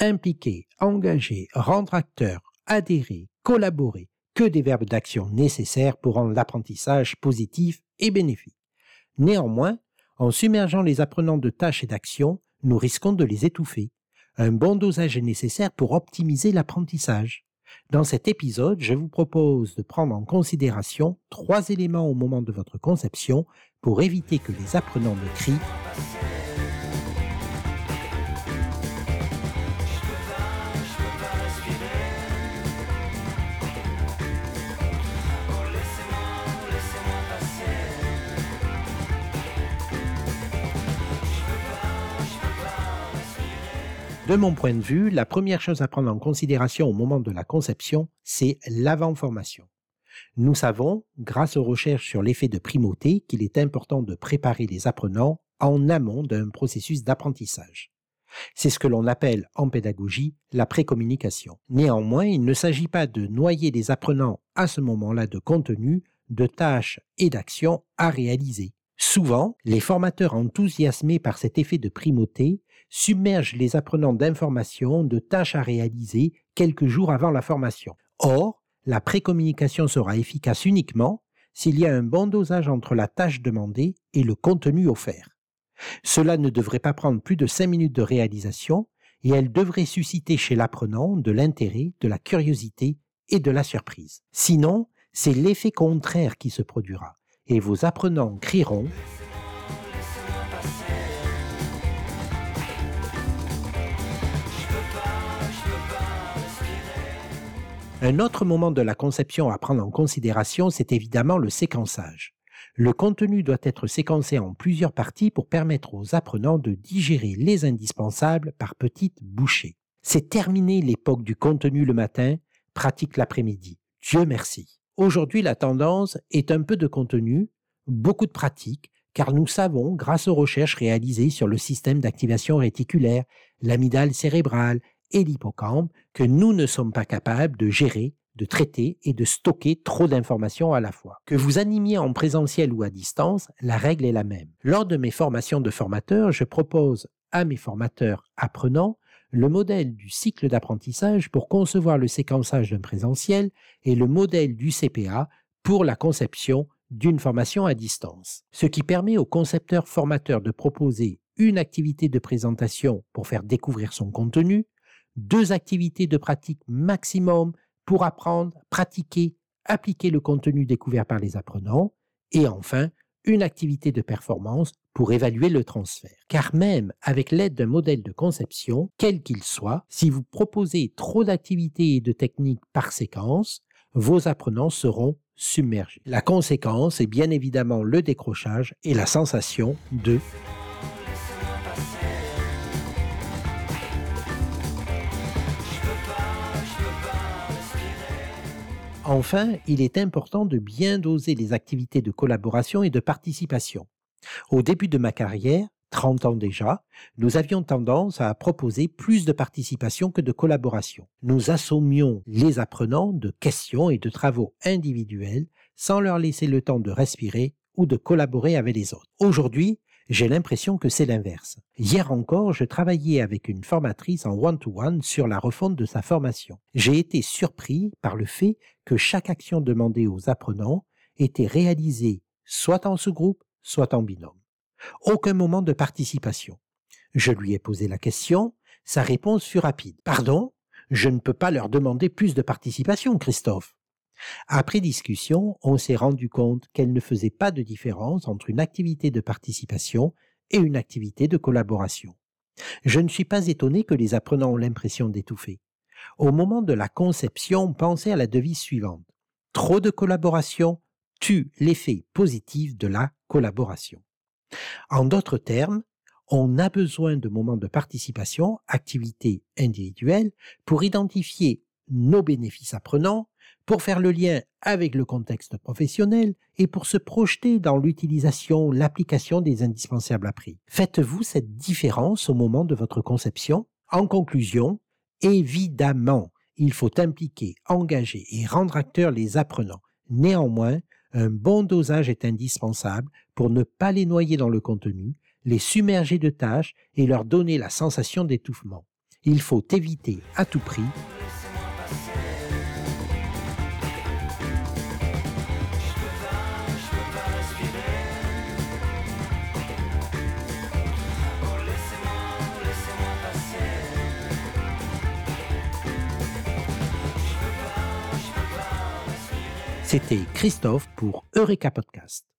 Impliquer, engager, rendre acteur, adhérer, collaborer, que des verbes d'action nécessaires pour rendre l'apprentissage positif et bénéfique. Néanmoins, en submergeant les apprenants de tâches et d'actions, nous risquons de les étouffer. Un bon dosage est nécessaire pour optimiser l'apprentissage. Dans cet épisode, je vous propose de prendre en considération trois éléments au moment de votre conception pour éviter que les apprenants ne crient De mon point de vue, la première chose à prendre en considération au moment de la conception, c'est l'avant-formation. Nous savons, grâce aux recherches sur l'effet de primauté, qu'il est important de préparer les apprenants en amont d'un processus d'apprentissage. C'est ce que l'on appelle en pédagogie la précommunication. Néanmoins, il ne s'agit pas de noyer les apprenants à ce moment-là de contenu, de tâches et d'actions à réaliser. Souvent, les formateurs enthousiasmés par cet effet de primauté submergent les apprenants d'informations, de tâches à réaliser quelques jours avant la formation. Or, la précommunication sera efficace uniquement s'il y a un bon dosage entre la tâche demandée et le contenu offert. Cela ne devrait pas prendre plus de 5 minutes de réalisation et elle devrait susciter chez l'apprenant de l'intérêt, de la curiosité et de la surprise. Sinon, c'est l'effet contraire qui se produira et vos apprenants crieront Un autre moment de la conception à prendre en considération, c'est évidemment le séquençage. Le contenu doit être séquencé en plusieurs parties pour permettre aux apprenants de digérer les indispensables par petites bouchées. C'est terminé l'époque du contenu le matin, pratique l'après-midi. Dieu merci. Aujourd'hui, la tendance est un peu de contenu, beaucoup de pratique, car nous savons, grâce aux recherches réalisées sur le système d'activation réticulaire, l'amygdale cérébrale et l'hippocampe, que nous ne sommes pas capables de gérer, de traiter et de stocker trop d'informations à la fois. Que vous animiez en présentiel ou à distance, la règle est la même. Lors de mes formations de formateurs, je propose à mes formateurs apprenants le modèle du cycle d'apprentissage pour concevoir le séquençage d'un présentiel et le modèle du CPA pour la conception d'une formation à distance. Ce qui permet au concepteur formateur de proposer une activité de présentation pour faire découvrir son contenu, deux activités de pratique maximum pour apprendre, pratiquer, appliquer le contenu découvert par les apprenants, et enfin une activité de performance pour évaluer le transfert. Car même avec l'aide d'un modèle de conception, quel qu'il soit, si vous proposez trop d'activités et de techniques par séquence, vos apprenants seront submergés. La conséquence est bien évidemment le décrochage et la sensation de Enfin, il est important de bien doser les activités de collaboration et de participation. Au début de ma carrière, 30 ans déjà, nous avions tendance à proposer plus de participation que de collaboration. Nous assommions les apprenants de questions et de travaux individuels sans leur laisser le temps de respirer ou de collaborer avec les autres. Aujourd'hui, j'ai l'impression que c'est l'inverse. Hier encore, je travaillais avec une formatrice en one-to-one sur la refonte de sa formation. J'ai été surpris par le fait que chaque action demandée aux apprenants était réalisée soit en sous-groupe, soit en binôme. Aucun moment de participation. Je lui ai posé la question, sa réponse fut rapide. Pardon, je ne peux pas leur demander plus de participation, Christophe. Après discussion, on s'est rendu compte qu'elle ne faisait pas de différence entre une activité de participation et une activité de collaboration. Je ne suis pas étonné que les apprenants ont l'impression d'étouffer. Au moment de la conception, pensez à la devise suivante. Trop de collaboration tue l'effet positif de la collaboration. En d'autres termes, on a besoin de moments de participation, activités individuelles, pour identifier nos bénéfices apprenants, pour faire le lien avec le contexte professionnel et pour se projeter dans l'utilisation, l'application des indispensables appris. Faites-vous cette différence au moment de votre conception? En conclusion, évidemment, il faut impliquer, engager et rendre acteurs les apprenants. Néanmoins, un bon dosage est indispensable pour ne pas les noyer dans le contenu, les submerger de tâches et leur donner la sensation d'étouffement. Il faut éviter à tout prix C'était Christophe pour Eureka Podcast.